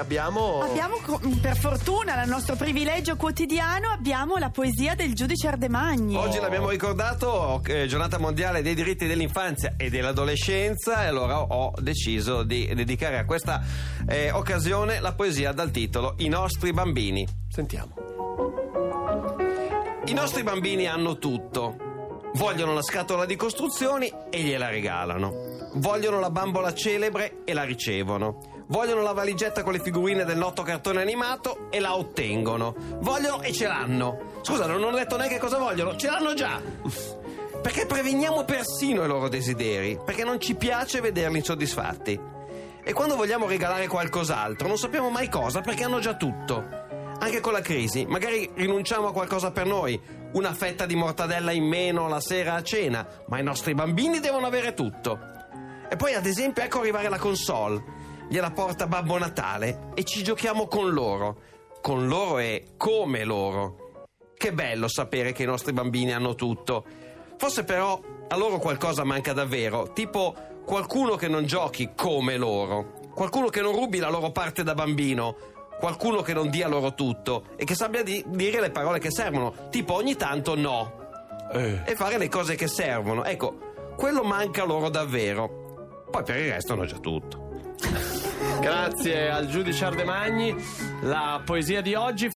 abbiamo... Abbiamo, co- per fortuna, nel nostro privilegio quotidiano, abbiamo la poesia del giudice Ardemagni. Oggi l'abbiamo ricordato, eh, giornata mondiale dei diritti dell'infanzia e dell'adolescenza e allora ho deciso di dedicare a questa eh, occasione la poesia dal titolo I nostri bambini. Sentiamo. I nostri bambini hanno tutto. Vogliono la scatola di costruzioni e gliela regalano. Vogliono la bambola celebre e la ricevono. Vogliono la valigetta con le figurine del noto cartone animato e la ottengono. Vogliono e ce l'hanno. Scusa, non ho detto neanche cosa vogliono, ce l'hanno già. Perché preveniamo persino i loro desideri, perché non ci piace vederli insoddisfatti. E quando vogliamo regalare qualcos'altro, non sappiamo mai cosa perché hanno già tutto. Anche con la crisi, magari rinunciamo a qualcosa per noi, una fetta di mortadella in meno la sera a cena, ma i nostri bambini devono avere tutto. E poi, ad esempio, ecco arrivare la console, gliela porta Babbo Natale e ci giochiamo con loro. Con loro e come loro. Che bello sapere che i nostri bambini hanno tutto. Forse però a loro qualcosa manca davvero, tipo qualcuno che non giochi come loro, qualcuno che non rubi la loro parte da bambino, qualcuno che non dia loro tutto e che sappia di- dire le parole che servono, tipo ogni tanto no, Eh. e fare le cose che servono. Ecco, quello manca loro davvero. Poi per il resto hanno già tutto. Grazie al giudice Ardemagni. La poesia di oggi